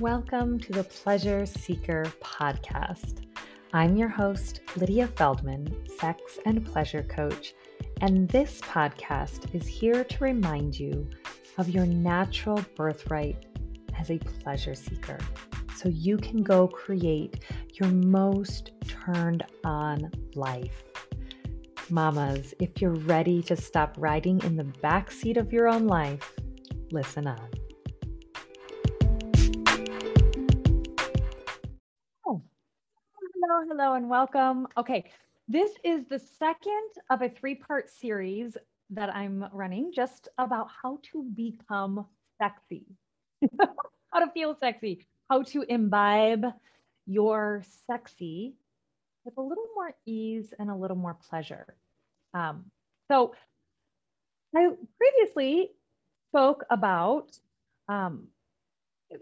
Welcome to the Pleasure Seeker podcast. I'm your host, Lydia Feldman, sex and pleasure coach, and this podcast is here to remind you of your natural birthright as a pleasure seeker so you can go create your most turned on life. Mamas, if you're ready to stop riding in the backseat of your own life, listen on. Hello, and welcome. Okay, this is the second of a three part series that I'm running just about how to become sexy, how to feel sexy, how to imbibe your sexy with a little more ease and a little more pleasure. Um, so, I previously spoke about um,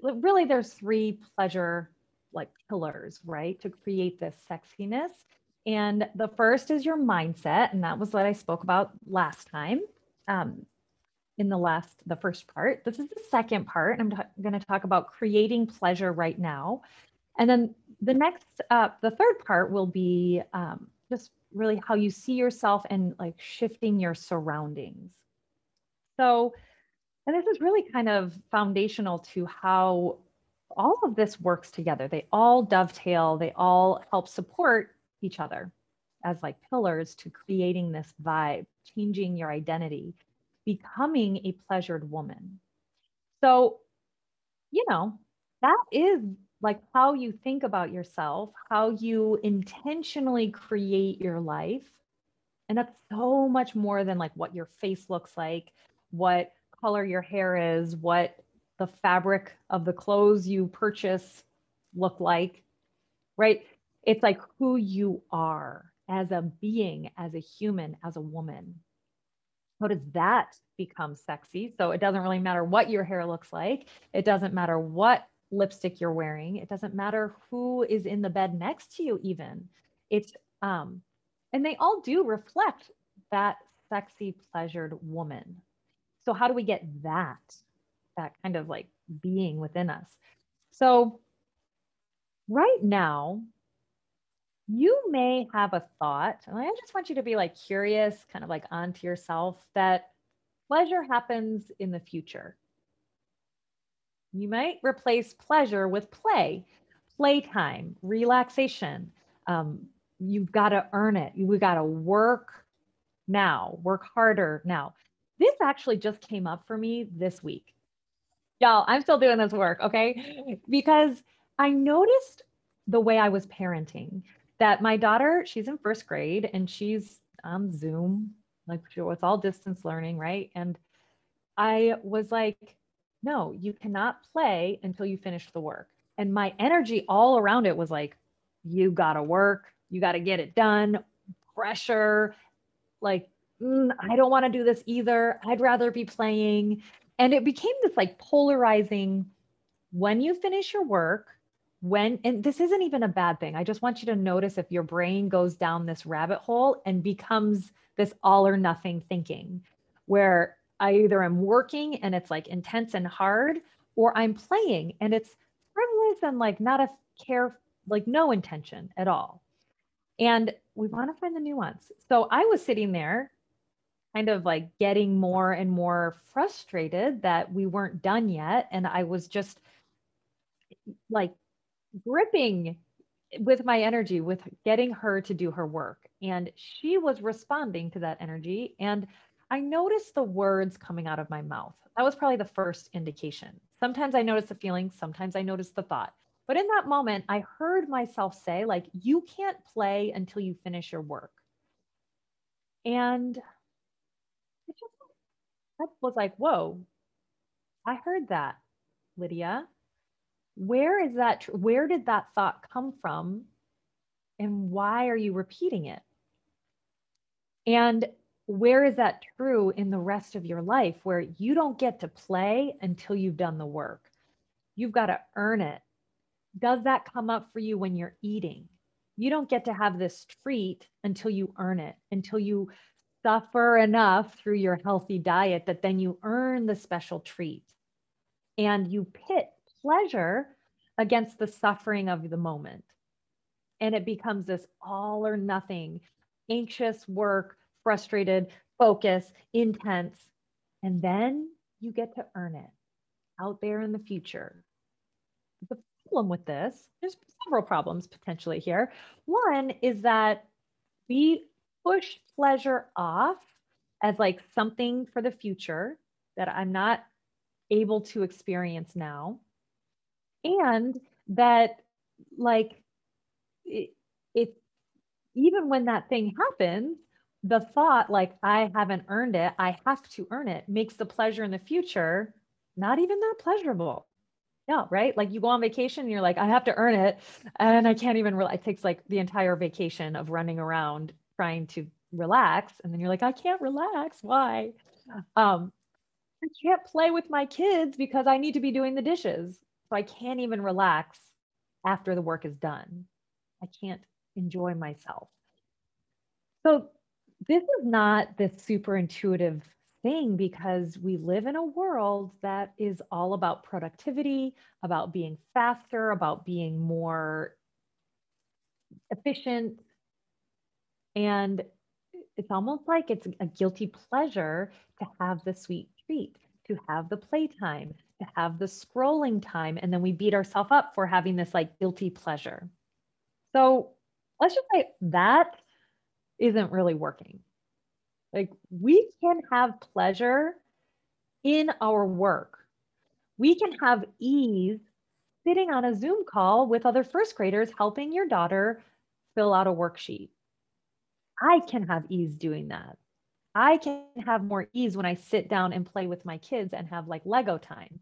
really there's three pleasure like pillars, right, to create this sexiness. And the first is your mindset, and that was what I spoke about last time. Um, in the last, the first part. This is the second part. And I'm going to talk about creating pleasure right now. And then the next, uh, the third part will be um, just really how you see yourself and like shifting your surroundings. So, and this is really kind of foundational to how all of this works together. They all dovetail, they all help support each other as like pillars to creating this vibe, changing your identity, becoming a pleasured woman. So, you know, that is like how you think about yourself, how you intentionally create your life. And that's so much more than like what your face looks like, what color your hair is, what the fabric of the clothes you purchase look like, right? It's like who you are as a being, as a human, as a woman. How does that become sexy? So it doesn't really matter what your hair looks like. It doesn't matter what lipstick you're wearing. It doesn't matter who is in the bed next to you, even. It's, um, and they all do reflect that sexy, pleasured woman. So, how do we get that, that kind of like being within us? So, right now, you may have a thought, and I just want you to be like curious, kind of like onto yourself, that pleasure happens in the future. You might replace pleasure with play, playtime, relaxation. Um, you've got to earn it. We got to work now, work harder now. This actually just came up for me this week. Y'all, I'm still doing this work, okay? Because I noticed the way I was parenting that my daughter, she's in first grade and she's on Zoom, like it's all distance learning, right? And I was like, no, you cannot play until you finish the work. And my energy all around it was like, you got to work, you got to get it done, pressure, like, mm, I don't want to do this either. I'd rather be playing. And it became this like polarizing when you finish your work, when, and this isn't even a bad thing. I just want you to notice if your brain goes down this rabbit hole and becomes this all or nothing thinking where I either am working and it's like intense and hard, or I'm playing and it's frivolous and like not a care, like no intention at all. And we want to find the nuance. So I was sitting there kind of like getting more and more frustrated that we weren't done yet. And I was just like gripping with my energy with getting her to do her work. And she was responding to that energy. And I noticed the words coming out of my mouth. That was probably the first indication. Sometimes I notice the feeling, sometimes I notice the thought. But in that moment, I heard myself say, like, you can't play until you finish your work. And I was like, whoa, I heard that, Lydia. Where is that? Where did that thought come from? And why are you repeating it? And where is that true in the rest of your life where you don't get to play until you've done the work? You've got to earn it. Does that come up for you when you're eating? You don't get to have this treat until you earn it, until you suffer enough through your healthy diet that then you earn the special treat. And you pit pleasure against the suffering of the moment. And it becomes this all or nothing, anxious work, frustrated, focus, intense. And then you get to earn it out there in the future. The problem with this, there's several problems potentially here. One is that we push pleasure off as like something for the future that I'm not able to experience now. And that, like, it, it even when that thing happens, the thought, like, I haven't earned it, I have to earn it, makes the pleasure in the future not even that pleasurable. Yeah, right. Like you go on vacation and you're like, I have to earn it. And I can't even, re- it takes like the entire vacation of running around trying to relax. And then you're like, I can't relax. Why? Um, I can't play with my kids because I need to be doing the dishes. So I can't even relax after the work is done. I can't enjoy myself. So this is not this super intuitive thing because we live in a world that is all about productivity, about being faster, about being more efficient. And it's almost like it's a guilty pleasure to have the sweet treat, to have the playtime, to have the scrolling time. And then we beat ourselves up for having this like guilty pleasure. So let's just say that isn't really working. Like we can have pleasure in our work. We can have ease sitting on a Zoom call with other first graders helping your daughter fill out a worksheet. I can have ease doing that. I can have more ease when I sit down and play with my kids and have like Lego time.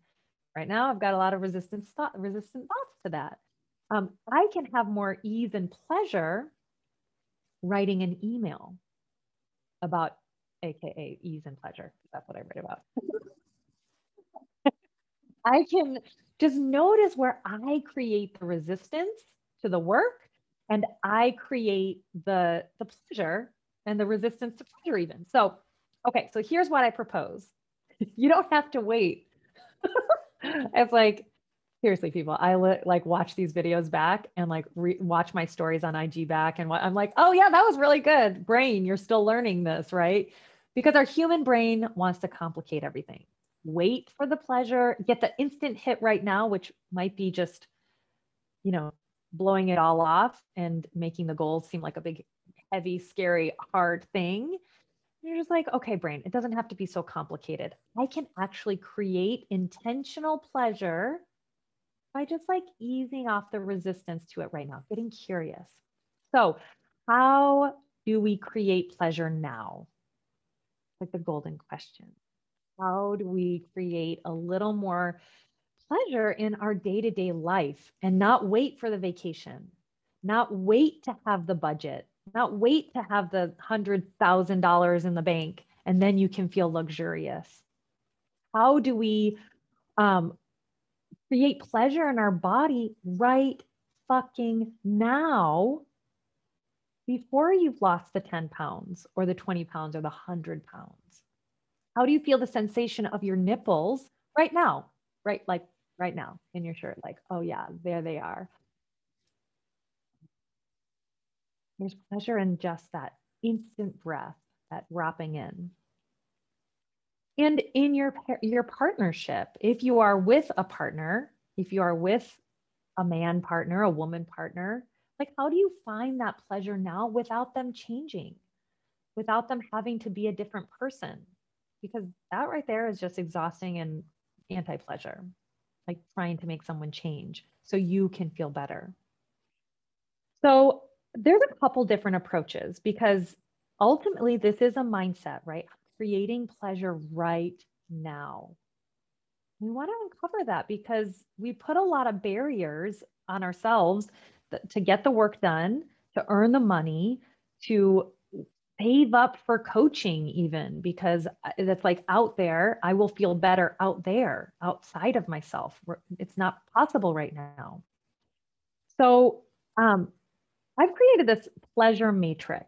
Right now, I've got a lot of resistance thought, resistant thoughts to that. Um, I can have more ease and pleasure writing an email about aka ease and pleasure. That's what I write about. I can just notice where I create the resistance to the work and I create the the pleasure and the resistance to pleasure even. So, okay, so here's what I propose. you don't have to wait. it's like seriously people i li- like watch these videos back and like re- watch my stories on ig back and what i'm like oh yeah that was really good brain you're still learning this right because our human brain wants to complicate everything. Wait for the pleasure, get the instant hit right now, which might be just, you know, blowing it all off and making the goals seem like a big, heavy, scary, hard thing. You're just like, okay, brain, it doesn't have to be so complicated. I can actually create intentional pleasure by just like easing off the resistance to it right now, getting curious. So, how do we create pleasure now? like the golden question. How do we create a little more pleasure in our day to day life and not wait for the vacation, not wait to have the budget, not wait to have the $100,000 in the bank, and then you can feel luxurious? How do we um, create pleasure in our body right fucking now before you've lost the 10 pounds or the 20 pounds or the 100 pounds? How do you feel the sensation of your nipples right now? Right, like right now in your shirt, like, oh yeah, there they are. There's pleasure in just that instant breath, that wrapping in. And in your your partnership, if you are with a partner, if you are with a man partner, a woman partner, like, how do you find that pleasure now without them changing, without them having to be a different person? Because that right there is just exhausting and anti pleasure, like trying to make someone change so you can feel better. So, there's a couple different approaches because ultimately this is a mindset, right? Creating pleasure right now. We want to uncover that because we put a lot of barriers on ourselves to get the work done, to earn the money, to save up for coaching, even because it's like out there, I will feel better out there, outside of myself. It's not possible right now. So, um, I've created this pleasure matrix.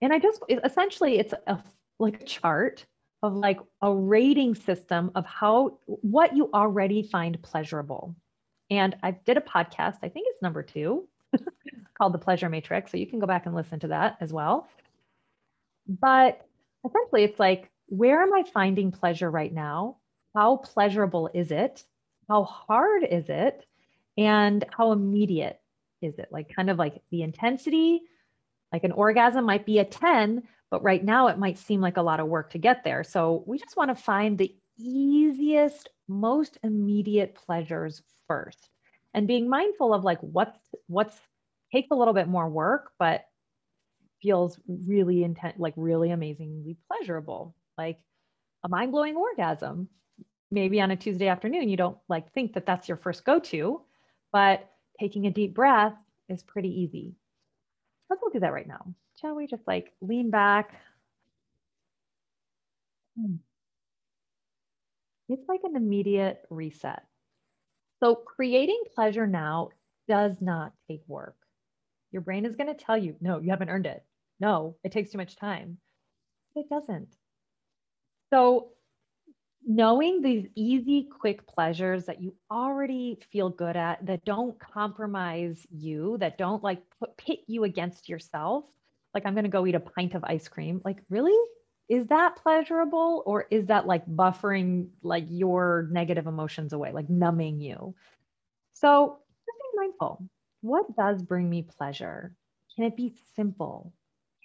And I just essentially it's a like a chart of like a rating system of how what you already find pleasurable And I did a podcast, I think it's number two, called The Pleasure Matrix. So you can go back and listen to that as well. But essentially, it's like, where am I finding pleasure right now? How pleasurable is it? How hard is it? And how immediate is it? Like, kind of like the intensity, like an orgasm might be a 10, but right now it might seem like a lot of work to get there. So we just want to find the easiest, most immediate pleasures first and being mindful of like what's what's takes a little bit more work, but feels really intent, like really amazingly pleasurable, like a mind blowing orgasm. Maybe on a Tuesday afternoon, you don't like think that that's your first go to, but taking a deep breath is pretty easy. Let's go do that right now. Shall we just like lean back? Hmm. It's like an immediate reset. So creating pleasure now does not take work. Your brain is going to tell you, no, you haven't earned it. No, it takes too much time. It doesn't. So, knowing these easy, quick pleasures that you already feel good at, that don't compromise you, that don't like put, pit you against yourself, like I'm going to go eat a pint of ice cream. Like, really? Is that pleasurable or is that like buffering like your negative emotions away, like numbing you? So, just be mindful what does bring me pleasure? Can it be simple?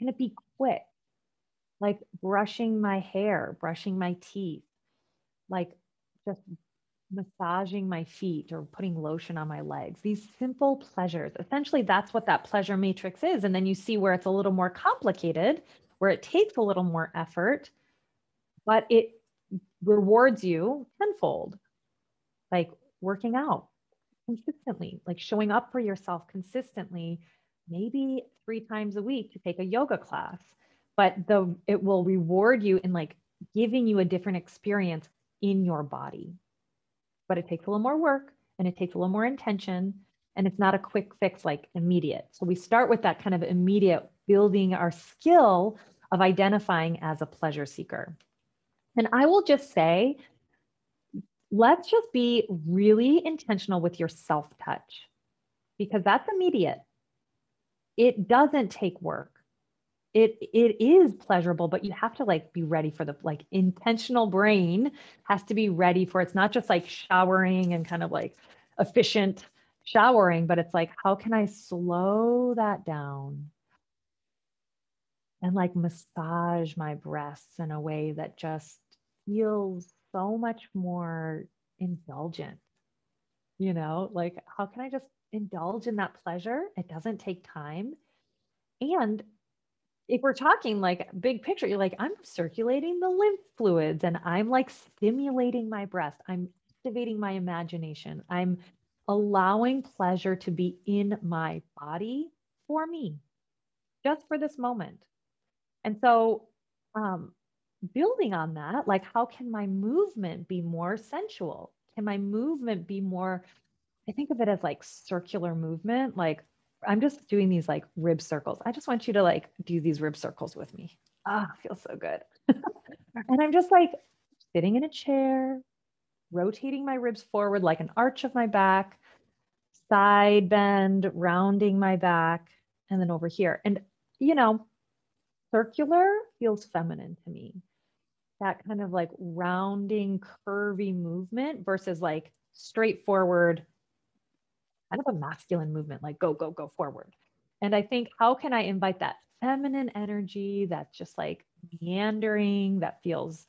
Can it be quick? Like brushing my hair, brushing my teeth, like just massaging my feet or putting lotion on my legs. These simple pleasures. Essentially, that's what that pleasure matrix is. And then you see where it's a little more complicated, where it takes a little more effort, but it rewards you tenfold, like working out, consistently, like showing up for yourself consistently, maybe three times a week to take a yoga class. But the it will reward you in like giving you a different experience in your body. But it takes a little more work and it takes a little more intention and it's not a quick fix like immediate. So we start with that kind of immediate building our skill of identifying as a pleasure seeker. And I will just say let's just be really intentional with your self touch because that's immediate. It doesn't take work. It it is pleasurable, but you have to like be ready for the like intentional brain has to be ready for it's not just like showering and kind of like efficient showering, but it's like how can I slow that down? And like massage my breasts in a way that just feels so much more indulgent. You know, like how can I just indulge in that pleasure? It doesn't take time. And if we're talking like big picture, you're like, I'm circulating the lymph fluids and I'm like stimulating my breast. I'm activating my imagination. I'm allowing pleasure to be in my body for me, just for this moment. And so, um, building on that, like how can my movement be more sensual? Can my movement be more, I think of it as like circular movement. Like I'm just doing these like rib circles. I just want you to like do these rib circles with me. Ah, oh, feels so good. and I'm just like sitting in a chair, rotating my ribs forward like an arch of my back, side bend, rounding my back, and then over here. And, you know, circular feels feminine to me that kind of like rounding, curvy movement versus like straightforward, kind of a masculine movement, like go, go, go forward. And I think, how can I invite that feminine energy that's just like meandering, that feels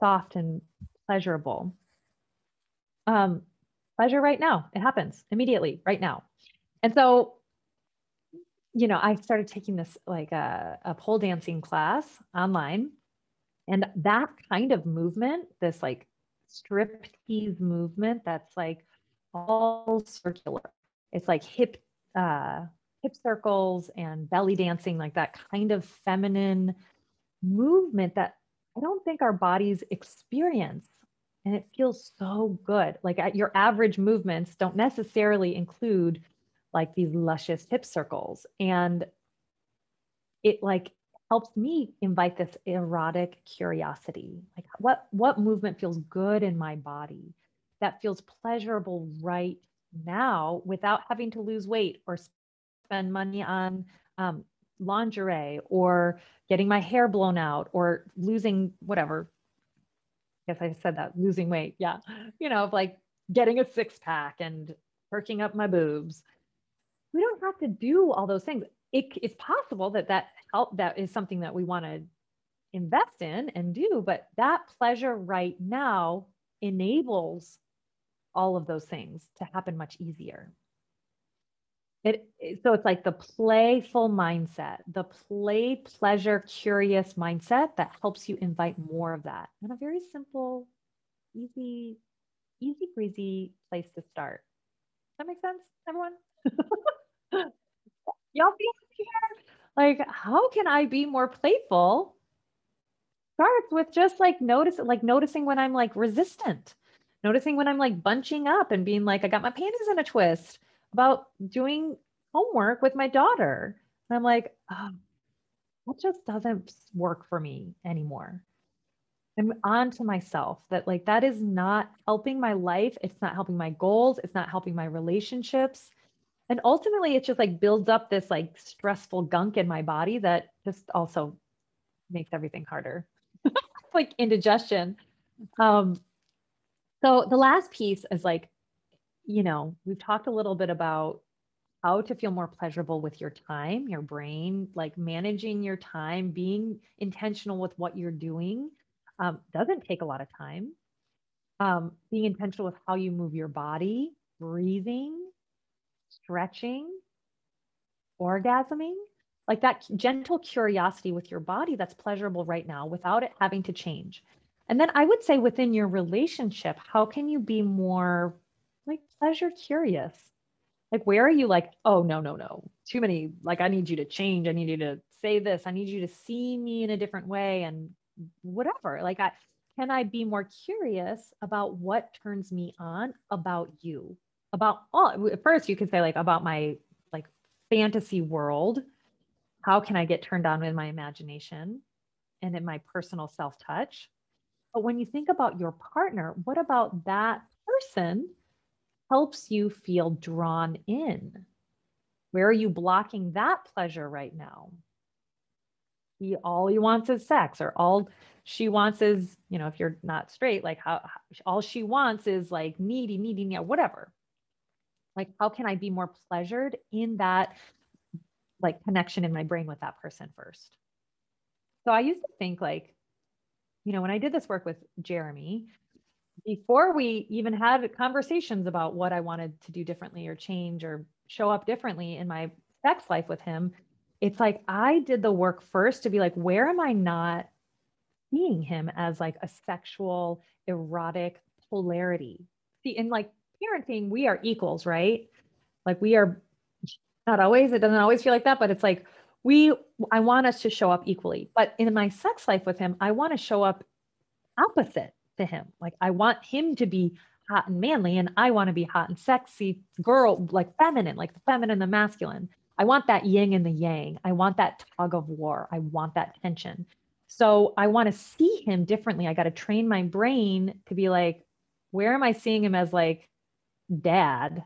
soft and pleasurable? Um, pleasure right now. It happens immediately, right now. And so, you know, I started taking this like a, a pole dancing class online and that kind of movement, this like striptease movement that's like all circular. It's like hip uh hip circles and belly dancing, like that kind of feminine movement that I don't think our bodies experience. And it feels so good. Like at your average movements don't necessarily include like these luscious hip circles. And it like helps me invite this erotic curiosity like what what movement feels good in my body that feels pleasurable right now without having to lose weight or spend money on um, lingerie or getting my hair blown out or losing whatever. I guess I said that losing weight. Yeah. You know, like getting a six pack and perking up my boobs. We don't have to do all those things. It, it's possible that that help that is something that we want to invest in and do, but that pleasure right now enables all of those things to happen much easier. It, so it's like the playful mindset, the play, pleasure, curious mindset that helps you invite more of that in a very simple, easy, easy breezy place to start. Does that make sense, everyone? Y'all be here? Like, how can I be more playful? Starts with just like notice, like noticing when I'm like resistant, noticing when I'm like bunching up and being like, I got my panties in a twist about doing homework with my daughter. And I'm like, oh, that just doesn't work for me anymore. I'm on to myself that like that is not helping my life. It's not helping my goals. It's not helping my relationships. And ultimately it just like builds up this like stressful gunk in my body that just also makes everything harder. like indigestion. Um, so the last piece is like, you know, we've talked a little bit about how to feel more pleasurable with your time, your brain, like managing your time, being intentional with what you're doing um, doesn't take a lot of time. Um, being intentional with how you move your body, breathing, stretching, orgasming, like that gentle curiosity with your body that's pleasurable right now without it having to change. And then I would say within your relationship, how can you be more like pleasure curious? Like, where are you like, oh, no, no, no, too many, like, I need you to change. I need you to say this. I need you to see me in a different way and whatever. Like, I, can I be more curious about what turns me on about you? About all, first, you could say, like, about my like fantasy world. How can I get turned on in my imagination and in my personal self touch? But when you think about your partner, what about that person helps you feel drawn in? Where are you blocking that pleasure right now? He, all he wants is sex, or all she wants is, you know, if you're not straight, like how, all she wants is like needy, needy, needy, whatever. Like, how can I be more pleasured in that like connection in my brain with that person first? So I used to think like, you know, when I did this work with Jeremy, before we even had conversations about what I wanted to do differently or change or show up differently in my sex life with him, it's like I did the work first to be like, where am I not seeing him as like a sexual, erotic polarity? See, in like parenting, we are equals, right? Like we are not always, it doesn't always feel like that, but it's like we, I want us to show up equally. But in my sex life with him, I want to show up opposite to him. Like I want him to be hot and manly, and I want to be hot and sexy, girl, like feminine, like the feminine, the masculine. I want that yin and the yang. I want that tug of war. I want that tension. So I want to see him differently. I got to train my brain to be like, where am I seeing him as like dad,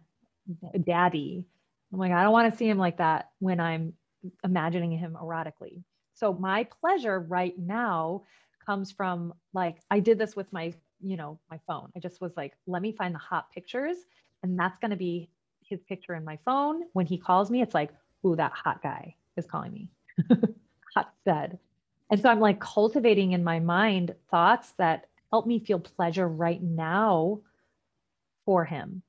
daddy? I'm like, I don't want to see him like that when I'm imagining him erotically. So my pleasure right now comes from like I did this with my, you know, my phone. I just was like, let me find the hot pictures and that's going to be his picture in my phone. When he calls me, it's like, ooh, that hot guy is calling me. hot said. And so I'm like cultivating in my mind thoughts that help me feel pleasure right now for him.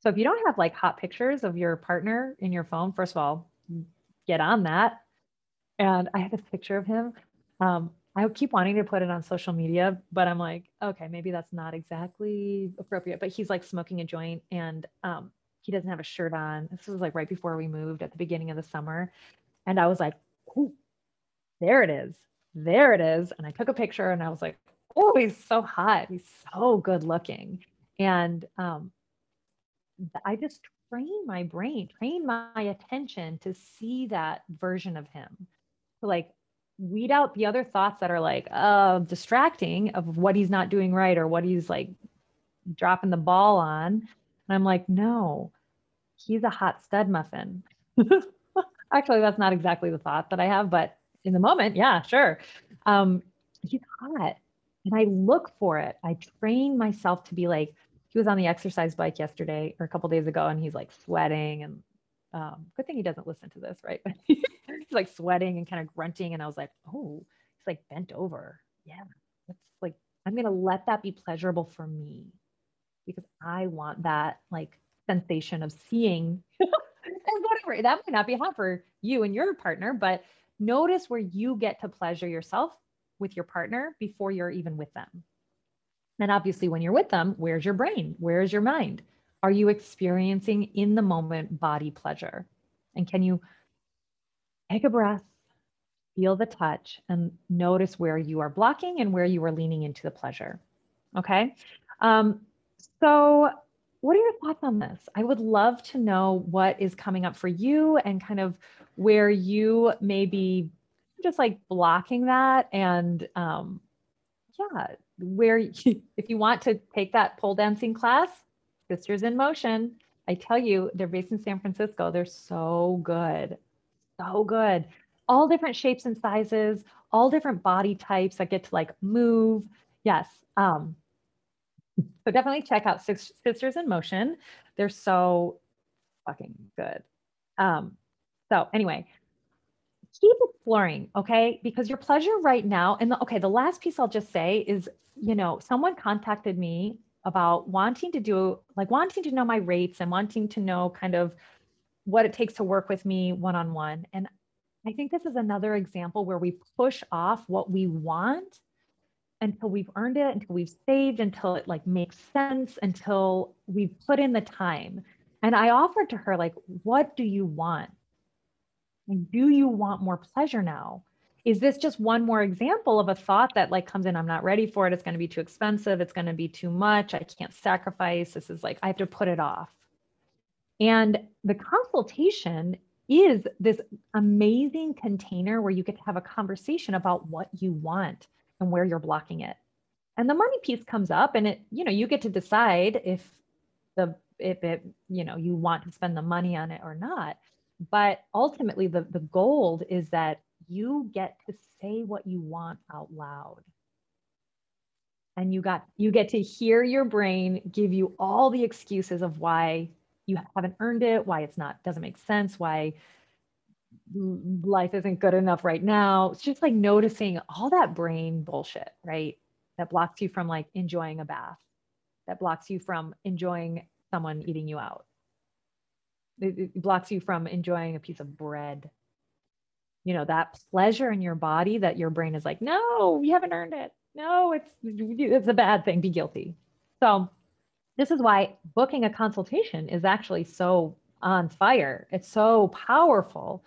So if you don't have like hot pictures of your partner in your phone, first of all, get on that. And I have this picture of him. Um, I keep wanting to put it on social media, but I'm like, okay, maybe that's not exactly appropriate. But he's like smoking a joint and um, he doesn't have a shirt on. This was like right before we moved at the beginning of the summer. And I was like, Ooh, there it is. There it is. And I took a picture and I was like, oh, he's so hot. He's so good looking. And um, I just train my brain, train my attention to see that version of him. To like weed out the other thoughts that are like uh distracting of what he's not doing right or what he's like dropping the ball on And I'm like, no, he's a hot stud muffin. Actually, that's not exactly the thought that I have, but in the moment, yeah, sure. Um, he's hot. And I look for it. I train myself to be like, he was on the exercise bike yesterday or a couple days ago, and he's like sweating. And um, good thing he doesn't listen to this, right? he's like sweating and kind of grunting. And I was like, oh, he's like bent over. Yeah. It's like, I'm going to let that be pleasurable for me because I want that like sensation of seeing and whatever. That might not be hot for you and your partner, but notice where you get to pleasure yourself with your partner before you're even with them. And obviously, when you're with them, where's your brain? Where's your mind? Are you experiencing in the moment body pleasure? And can you take a breath, feel the touch, and notice where you are blocking and where you are leaning into the pleasure? Okay. Um, so, what are your thoughts on this? I would love to know what is coming up for you and kind of where you may be just like blocking that. And um, yeah, where if you want to take that pole dancing class, Sisters in Motion, I tell you, they're based in San Francisco. They're so good, so good. All different shapes and sizes, all different body types that get to like move. Yes. Um, so definitely check out Sisters in Motion. They're so fucking good. Um, so anyway, keep exploring, okay? Because your pleasure right now, and the, okay, the last piece I'll just say is, you know, someone contacted me about wanting to do, like wanting to know my rates and wanting to know kind of what it takes to work with me one on one. And I think this is another example where we push off what we want until we've earned it, until we've saved, until it like makes sense, until we've put in the time. And I offered to her, like, what do you want? Do you want more pleasure now? Is this just one more example of a thought that like comes in? I'm not ready for it. It's going to be too expensive. It's going to be too much. I can't sacrifice. This is like, I have to put it off. And the consultation is this amazing container where you get to have a conversation about what you want and where you're blocking it. And the money piece comes up and it, you know, you get to decide if the if it, you know, you want to spend the money on it or not. But ultimately the the goal is that you get to say what you want out loud. And you got you get to hear your brain give you all the excuses of why you haven't earned it, why it's not doesn't make sense, why life isn't good enough right now. It's just like noticing all that brain bullshit, right? That blocks you from like enjoying a bath, that blocks you from enjoying someone eating you out. It, blocks you from enjoying a piece of bread. You know, that pleasure in your body that your brain is like, no, you haven't earned it. No, it's it's a bad thing. Be guilty. So this is why booking a consultation is actually so on fire. It's so powerful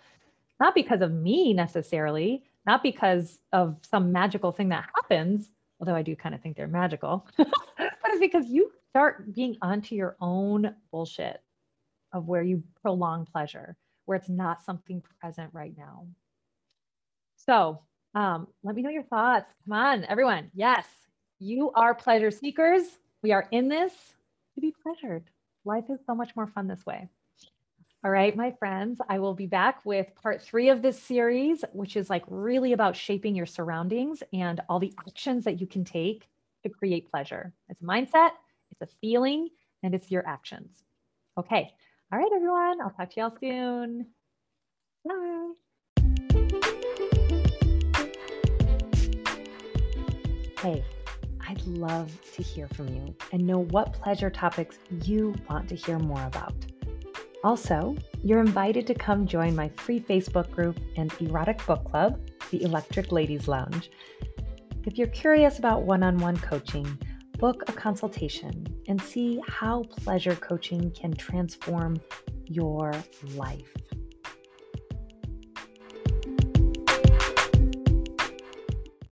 not because of me necessarily, not because of some magical thing that happens, although I do kind of think they're magical, but it's because you start being onto your own bullshit of where you prolong pleasure, where it's not something present right now. So um, let me know your thoughts. Come on, everyone. Yes, you are pleasure seekers. We are in this to be pleasured. Life is so much more fun this way. All right, my friends, I will be back with part three of this series, which is like really about shaping your surroundings and all the actions that you can take to create pleasure. It's a mindset, it's a feeling, and it's your actions. Okay. All right, everyone. I'll talk to y'all soon. Bye. Hey, I'd love to hear from you and know what pleasure topics you want to hear more about. Also, you're invited to come join my free Facebook group and erotic book club, the Electric Ladies Lounge. If you're curious about one on one coaching, book a consultation and see how pleasure coaching can transform your life.